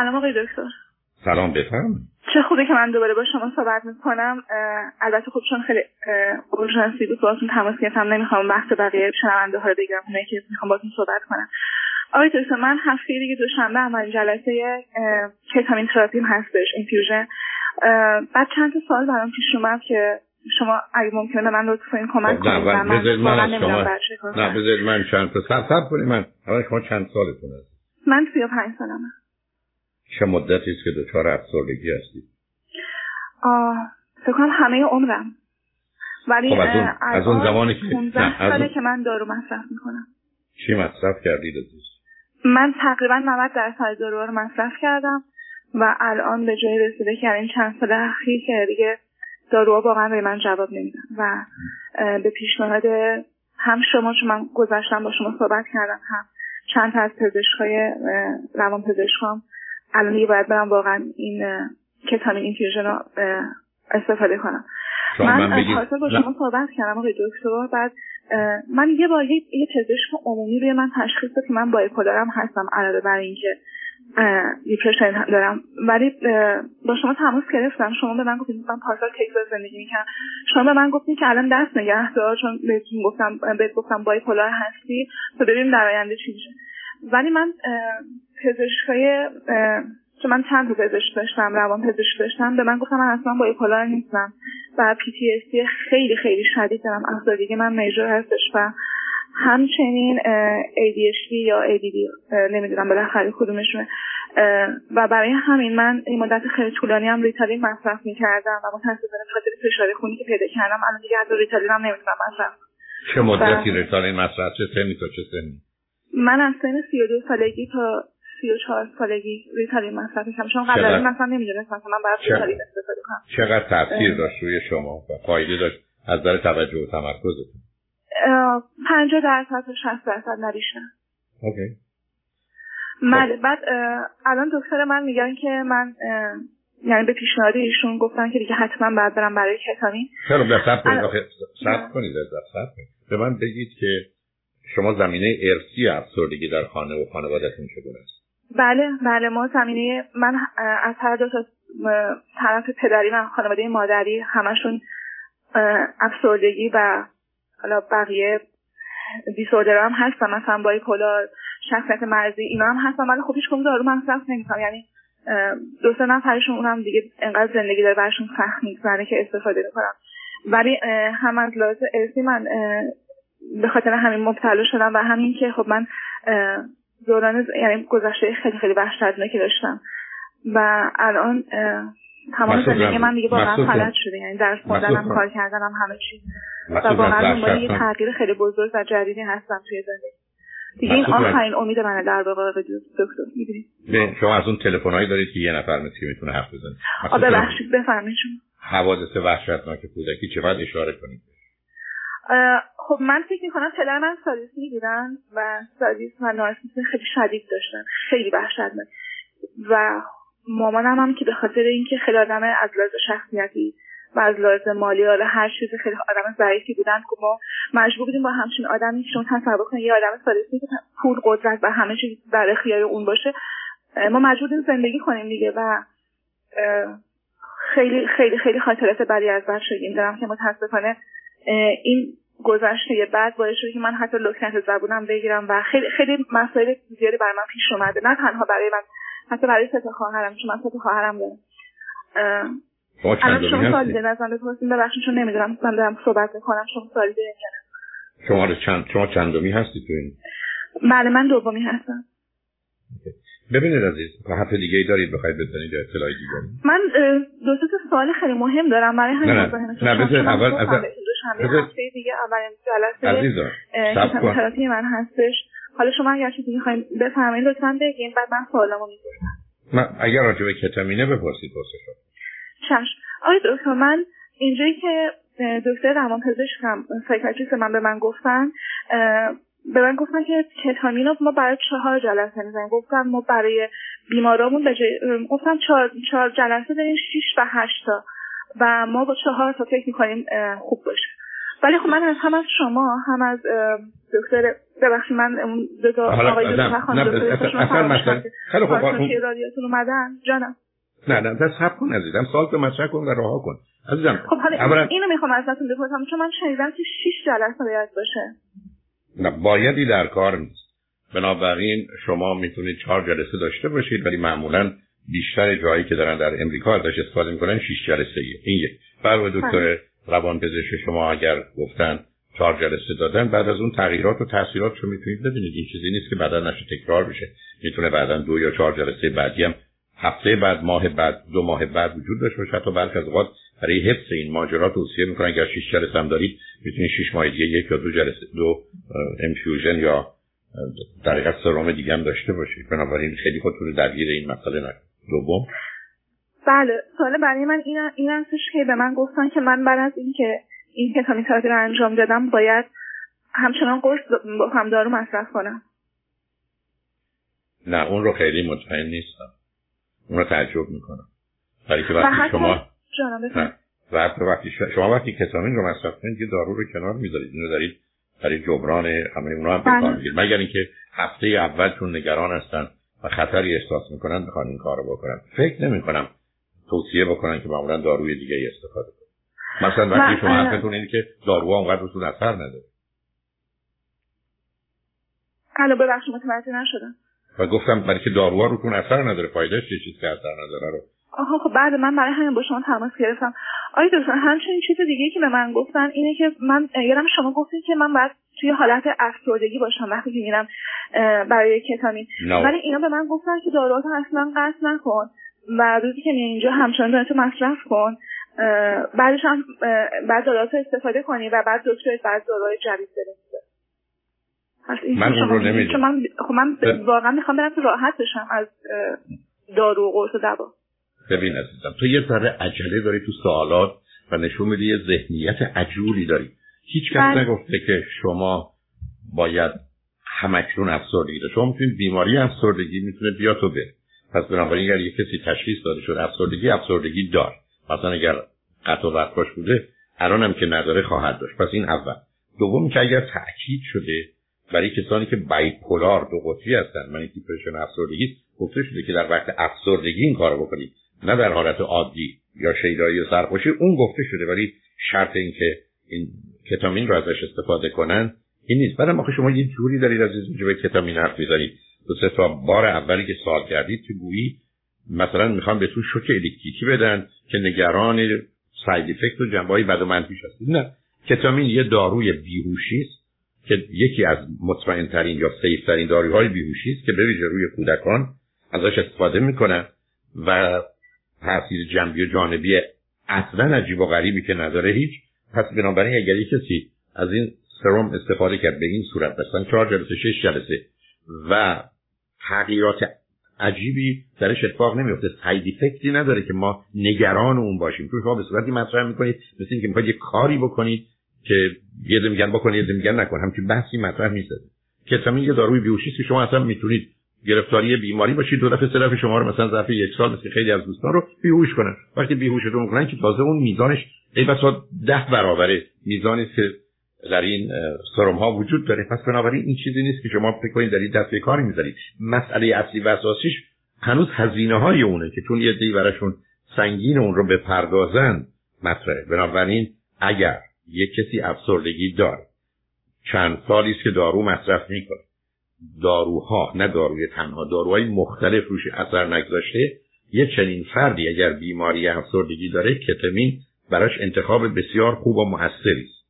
سلام آقای دکتر. سلام بفرم. چه خوبه که من دوباره با شما صحبت می‌کنم. البته خب چون خیلی اورژانسی بود باهاتون تماس گرفتم نمی‌خوام بحث بقیه شنونده ها رو بگیرم اونایی که می‌خوام باهاتون صحبت کنم. آقای دکتر من هفته دیگه دوشنبه اولین جلسه کتامین تراپیم هستش اینفیوژن. بعد چند تا سوال برام پیش اومد که شما اگه ممکنه من لطف کنید کمک خب، کنید من من شما نه بذارید من چند تا سب سب کنید من حالا شما چند سالتون هست من 35 سالمه. چه مدتی است که دچار افسردگی هستید؟ فکر کنم همه عمرم. ولی خب از اون, از اون زمانی که ساله که من دارو مصرف می‌کنم. چی مصرف کردید عزیز من تقریبا 90 درصد دارو رو مصرف کردم و الان به جای رسیده که این چند سال اخیر که دیگه داروها واقعا به من جواب نمیدن و به پیشنهاد هم شما چون من گذشتم با شما صحبت کردم هم چند تا از پزشکای روان پزشکام الان دیگه باید برم واقعا این ketamine infusion رو استفاده کنم. من خواستم با شما صحبت کردم آقای دکتر بعد من یه بار یه پزشک عمومی روی من تشخیص داد که من bipolar م هستم علاوه بر اینکه depression دارم. ولی با شما تماس گرفتم. شما به من گفتید من پارسال تگزاس زندگی می‌کنم شما به من گفتید که الان دست نگه دار چون بهتون گفتم بهت گفتم بایپولار هستی. تو ببینیم در آینده چی میشه. ولی من پزشکای چون من چند تا پزشک داشتم روان پزشک داشتم به من گفتم من اصلا بایپولار نیستم و پی تی خیلی خیلی شدید دارم. افسردگی من میجور هستش و همچنین ADHD یا ADD نمی‌دونم بالاخره کدومشونه. و برای همین من این مدت خیلی طولانی هم ریتالین مصرف می‌کردم و متاسفانه خاطر فشار خونی که پیدا کردم الان دیگه از ریتالین هم نمی‌تونم مصرف چه مدتی ریتالین مصرف؟ چه سنی تا چه سنی؟ من از سن 32 سالگی تا 34 سالگی ریتالین مصرف کردم چون قبل از این مثلا نمی‌دونستم من باید ریتالین استفاده کنم. چقدر تاثیر داشت روی شما و فایده داشت از نظر توجه و تمرکزتون؟ پنجاه درصد تا شصت درصد نه بیشتر. okay. بله بعد الان دکتر من میگن که من یعنی به پیشنهاد ایشون گفتن که دیگه حتما باید برم برای کتامین. چرا؟ صبر کنید. سب کنید به من بگید که شما زمینه ارسی افسردگی در خانه و خانوادتون چگونه است؟ بله بله ما زمینه من از هر دو تا طرف پدری و خانواده مادری همشون افسردگی و حالا بقیه دیسوردر هم هستن. مثلا بایپولار شخصیت مرزی اینا هم هستن. ولی خب هیچ کدوم دارو مصرف نمی‌کنم یعنی دو سه نفرشون اونم دیگه انقدر زندگی داره برشون سخت میگذره که استفاده می‌کنم ولی هم از لحاظ ارسی من به خاطر همین مبتلا شدم و همین که خب من دوران یعنی گذشته خیلی خیلی وحشتناکی داشتم. و الان تمام زندگی من دیگه واقعا فلج شده. یعنی درس خوندنم کار کردنم همه چی. و واقعا دنبال یه تغییر خیلی بزرگ و جدیدی هستم توی زندگی. دیگه این آخرین امید منه در واقع به دکتر. می‌دونید شما از اون تلفن‌هایی دارید که یه نفر مثل که می‌تونه حرف بزنه. آ ببخشید بفرمایید شما. حوادث وحشتناک کودکی چقدر اشاره کنید؟ خب من فکر می‌کنم پدر من سادیس می‌گیرن و سادیس و نارسیسم خیلی شدید داشتن خیلی وحشتناک. و مامانم هم که به خاطر اینکه خیلی آدم از لحاظ شخصیتی و از لحاظ مالی حالا هر چیزی خیلی آدم ضعیفی بودن که ما مجبور بودیم با همچین آدمی که شما تصور کنید یه آدم سادسی که پول قدرت و همه چیز در اختیار اون باشه ما مجبور زندگی کنیم دیگه و خیلی خیلی خیلی خاطرات بدی از شدیم دارم که متاسفانه این گذشته بعد باعث شده که من حتی لکنت زبونم بگیرم و خیلی خیلی مسائل زیادی برای من پیش اومده. نه تنها برای من حتی برای سه خواهرم چون من سه خواهرم دارم. الان شما دارید ازم بپرسیم ببخشید چون نمی‌دونم. من دارم صحبت می‌کنم. شما سوالی دارید شما چند شما چندمی هستی تو این؟ بله من دومی هستم. ببینید عزیز هفته دیگه ای دارید بخواید بزنید اطلاعی دیگه من دو سه سوال خیلی مهم دارم. برای همین نه نه. نه بذار اول از هفته دیگه اولین جلسه تراپی من هستش. حالا شما اگر چیزی می‌خواین بفرمایید لطفا بگین بعد من سوالمو می‌پرسم. من اگر راجع به کتامینه بپرسید پرسش چشم. آقای دکتر من اینجایی که دکتر روان پزشکم سایکاتریست من به من گفتن به من گفتن که کتامین رو ما برای چهار جلسه می‌زنیم. گفتم ما برای بیمارامون به گفتم چهار, چهار جلسه داریم شیش و هشت تا. و ما با چهار تا فکر می‌کنیم خوب باشه. ولی خب من هم از شما هم از دکتر ببخشید من اون دو تا آقای دکتر خانم دکتر خیلی خوب رادیاتون اومدن؟ جانم. نه نه دست حب کن عزیزم سوال تو مطرح کن و راه کن. عزیزم خب حالا اولا... اینو می‌خوام ازتون بپرسم چون من شنیدم که 6 جلسه باید باشه. نه بایدی در کار نیست. بنابراین شما می‌تونید چهار جلسه داشته باشید ولی معمولا بیشتر جایی که دارن در امریکا ازش استفاده می‌کنن 6 جلسه این یک برای دکتر روان پزشک شما اگر گفتن چهار جلسه دادن بعد از اون تغییرات و تاثیرات رو می‌تونید ببینید. این چیزی نیست که بعدا نشه تکرار بشه. می‌تونه بعدا دو یا چهار جلسه بعدی هم هفته بعد ماه بعد دو ماه بعد وجود داشته باشه. حتی برخی از اوقات برای حفظ این ماجرا توصیه می‌کنن اگر 6 جلسه هم دارید می‌تونید 6 ماه دیگه یک یا دو جلسه دو انفیوژن یا در حقیقت سرم دیگه هم داشته باشید. بنابراین خیلی خودتون درگیر این مسئله نکنید. دوم. بله سوال برای من این این هستش که به من گفتن که من بعد از اینکه این کتامی تراپی رو انجام دادم باید همچنان قرص هم دارو مصرف کنم. نه اون رو خیلی مطمئن نیستم. اون رو تعجب می‌کنم. برای که وقتی شما و وقتی شما وقتی کتامین رو مصرف کنید یه دارو رو کنار می‌ذارید. اینو دارید برای جبران همه اونا هم بله. مگر اینکه هفته اول چون نگران هستن و خطری احساس می‌کنن بخوان این کار رو بکنن. فکر نمی‌کنم توصیه بکنن که معمولا داروی دیگه ای استفاده کنن. مثلا وقتی شما حرفتون اینه که داروها اونقدر روتون اثر نداره. الو ببخشید متوجه نشدم. و گفتم برای که داروها روتون اثر نداره فایدهش یه چیز که اثر نداره رو؟ آها خب بعد من برای همین با شما تماس گرفتم. آیا دکتر همچنین چیز دیگه که به من گفتن اینه که من یادم شما گفتین که من باید توی حالت افسردگی باشم وقتی که میرم برای کتامین. ولی اینا به من گفتن که داروها اصلا قصد نکن و روزی که اینجا همچنان تو مصرف کن. بعدش هم بعد داروها استفاده کنی و بعد دکتر بعد داروهای جدید بده من اون رو نمی‌دونم. من خب من واقعا می‌خوام برم راحت بشم از دارو و قرص و دوا. ببین عزیزم تو یه ذره عجله داری تو سوالات و نشون میدی یه ذهنیت عجولی داری. هیچ کس بله. نگفته که شما باید همکنون افسردگی داره شما می‌تونید بیماری افسردگی می‌تونه بیا تو بره. پس بنابراین اگر یه کسی تشخیص داده شده افسردگی افسردگی دار. مثلا اگر قطع و باش بوده الان هم که نداره خواهد داشت. پس این اول. دوم که اگر تاکید شده برای کسانی که بایپولار دو قطبی هستن من دیپرشن افسردگی گفته شده که در وقت افسردگی این کارو بکنید. نه در حالت عادی یا شیدایی و سرخوشی اون گفته شده. ولی شرط این که این کتامین رو ازش استفاده کنن. این نیست. بعدم آخه شما یه جوری دارید از به کتامین حرف می‌زنید. دو سه تا بار اولی که سوال کردید که گویی مثلا می‌خوان تو شوک الکتریکی بدن که نگران side effect و جنبه های بد و منفیش هستید. نه. کتامین یه داروی بیهوشی است که یکی از مطمئن ترین یا safe ترین داروهای بیهوشی است که به ویژه روی کودکان ازش استفاده می‌کنن و تاثیر جنبی و جانبی اصلا عجیب و غریبی که نداره هیچ. پس بنابراین اگر کسی از این سرم استفاده کرد به این صورت مثلا چهار جلسه شش جلسه و تغییرات عجیبی درش اتفاق نمیفته. side effect ی نداره که ما نگران اون باشیم. تو شما به صورتی مطرح می‌کنید مثل اینکه می‌خواید یه کاری بکنید که یه میگن بکنید یه میگن نکن. همچین بحثی مطرح نیست. کتامین یه داروی بیهوشی که شما اصلا می‌تونید گرفتاری بیماری باشید. دو دفعه سه شما رو مثلا ظرف یک سال مثل خیلی از دوستان رو بیهوش کنن. وقتی بیهوشتون می‌کنن که تازه اون میزانش ای بسا ده برابر میزانی که در این سرم ها وجود داره. پس بنابراین این چیزی نیست که شما فکر در این دست کاری می‌ذارید. مسئله اصلی و اساسیش هنوز هزینه های اونه که چون یه دی براشون سنگین اون رو بپردازن مطرحه. بنابراین اگر یک کسی افسردگی داره چند سالی است که دارو مصرف می‌کنه. داروها نه داروی تنها داروهای مختلف روش اثر نگذاشته. یه چنین فردی اگر بیماری افسردگی داره کتمین براش انتخاب بسیار خوب و موثری است.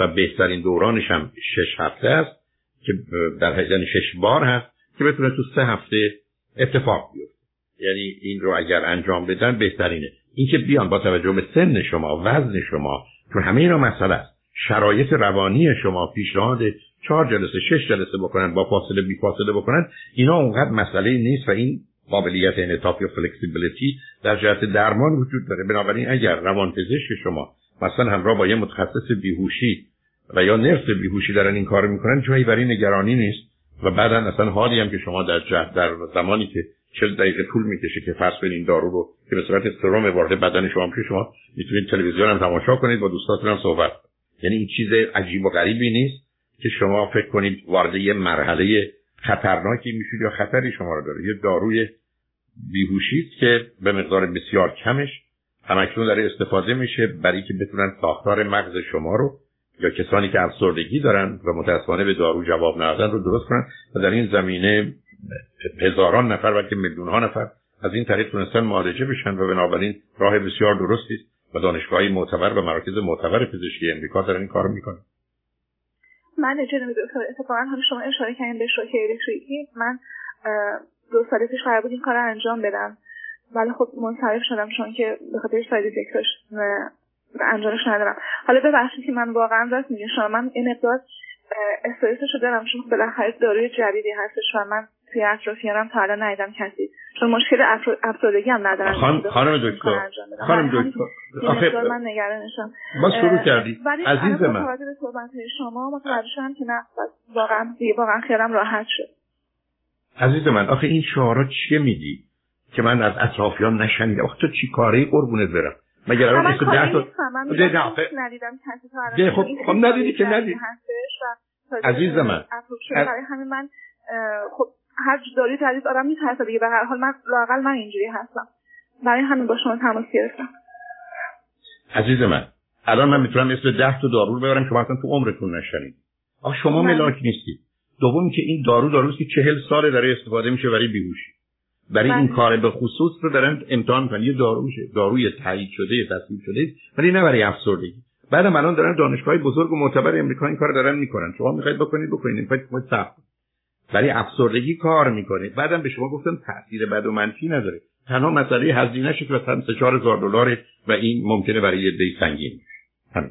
و بهترین دورانش هم شش هفته است که در یعنی شش بار هست که بتونه تو سه هفته اتفاق بیفته. یعنی این رو اگر انجام بدن بهترینه. اینکه بیان با توجه به سن شما وزن شما چون همه اینا مسئله است. شرایط روانی شما پیشنهاد چهار جلسه شش جلسه بکنن با فاصله بی فاصله بکنن اینا اونقدر مسئله نیست و این قابلیت انعطاف یا فلکسیبیلیتی در جهت درمان وجود داره. بنابراین اگر روانپزشک شما مثلا همراه با یه متخصص بیهوشی و یا نرس بیهوشی دارن این کار می‌کنن چون برای نگرانی نیست و بعدا اصلا حالی هم که شما در جهت در زمانی که چه دقیقه طول می‌کشه که فرض این دارو رو که به صورت سرم وارد بدن شما میشه شما می‌تونید تلویزیون هم تماشا کنید با دوستاتون هم صحبت یعنی این چیز عجیب و غریبی نیست که شما فکر کنید وارد یه مرحله خطرناکی میشید یا خطری شما رو داره؟ یه داروی بیهوشی که به مقدار بسیار کمش همکنون داره استفاده میشه برای که بتونن ساختار مغز شما رو یا کسانی که افسردگی دارن و متاسفانه به دارو جواب ندادن رو درست کنن و در این زمینه هزاران نفر بلکه میلیون ها نفر از این طریق تونستن معالجه بشن و بنابراین راه بسیار درستی است و دانشگاهی معتبر و مراکز معتبر پزشکی امریکا دارن این کارو می‌کنن. من جناب دکتر اتفاقا هم شما اشاره کردین به شوک الکتریکی من دو سال پیش قرار بود این کار انجام بدم. ولی خب منصرف شدم چون که به خاطر ساید افکتش انجامش ندارم حالا ببخشید که من واقعا راست میگم شما من این مقدار استرسش رو دارم چون بالاخره داروی جدیدی هستش و من توی اطرافیانم تا الان ندیدم کسی. چون مشکل افسردگی هم ندارم. خانم خانم دکتر خانم دکتر. آخه من نگرانشم. ما شروع کردی. عزیز من. به صحبت شما متوجه شدم که نه واقعا واقعا خیالم راحت شد. عزیز من آخه این شعارا چیه میگی؟ که من از اطرافیان نشنیدم. آخه تو چی کاره قربونت برم؟ مگر الان 29 تا ندیدم کسی خب خب ندیدی که ندیدی. عزیز من. برای همین من خب هر داری جدید آدم میترسه دیگه. به هر حال من لاقل من اینجوری هستم. برای همین با شما تماس گرفتم. عزیز من الان من می‌تونم مثل ده تا دارو ببرم شما اصلا تو عمرتون نشنید آخه شما ملاک نیستی. دوم که این دارو داروست که چهل ساله داره استفاده میشه برای بیهوشی. برای این بله. کار به خصوص رو دارن امتحان می‌کنن. یه دارو داروی تایید شده تصویب شده ولی نه برای افسردگی. بعدم الان دارن دانشگاه بزرگ و معتبر امریکا این کار دارن می‌کنن. شما می‌خواید بکنید بکنید. این سخت. برای افسردگی کار می‌کنه. بعدم به شما گفتم تاثیر بد و منفی نداره. تنها مسئله هزینه‌ش که مثلا 3 4000 دلار و این ممکنه برای یه دی سنگین همین.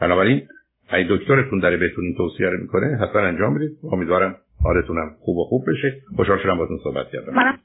بنابراین اگه دکترتون داره بهتون این توصیه رو می‌کنه حتما انجام بدید. امیدوارم حالتونم خوب و خوب بشه. خوشحال شدم باهاتون صحبت کردم. منم.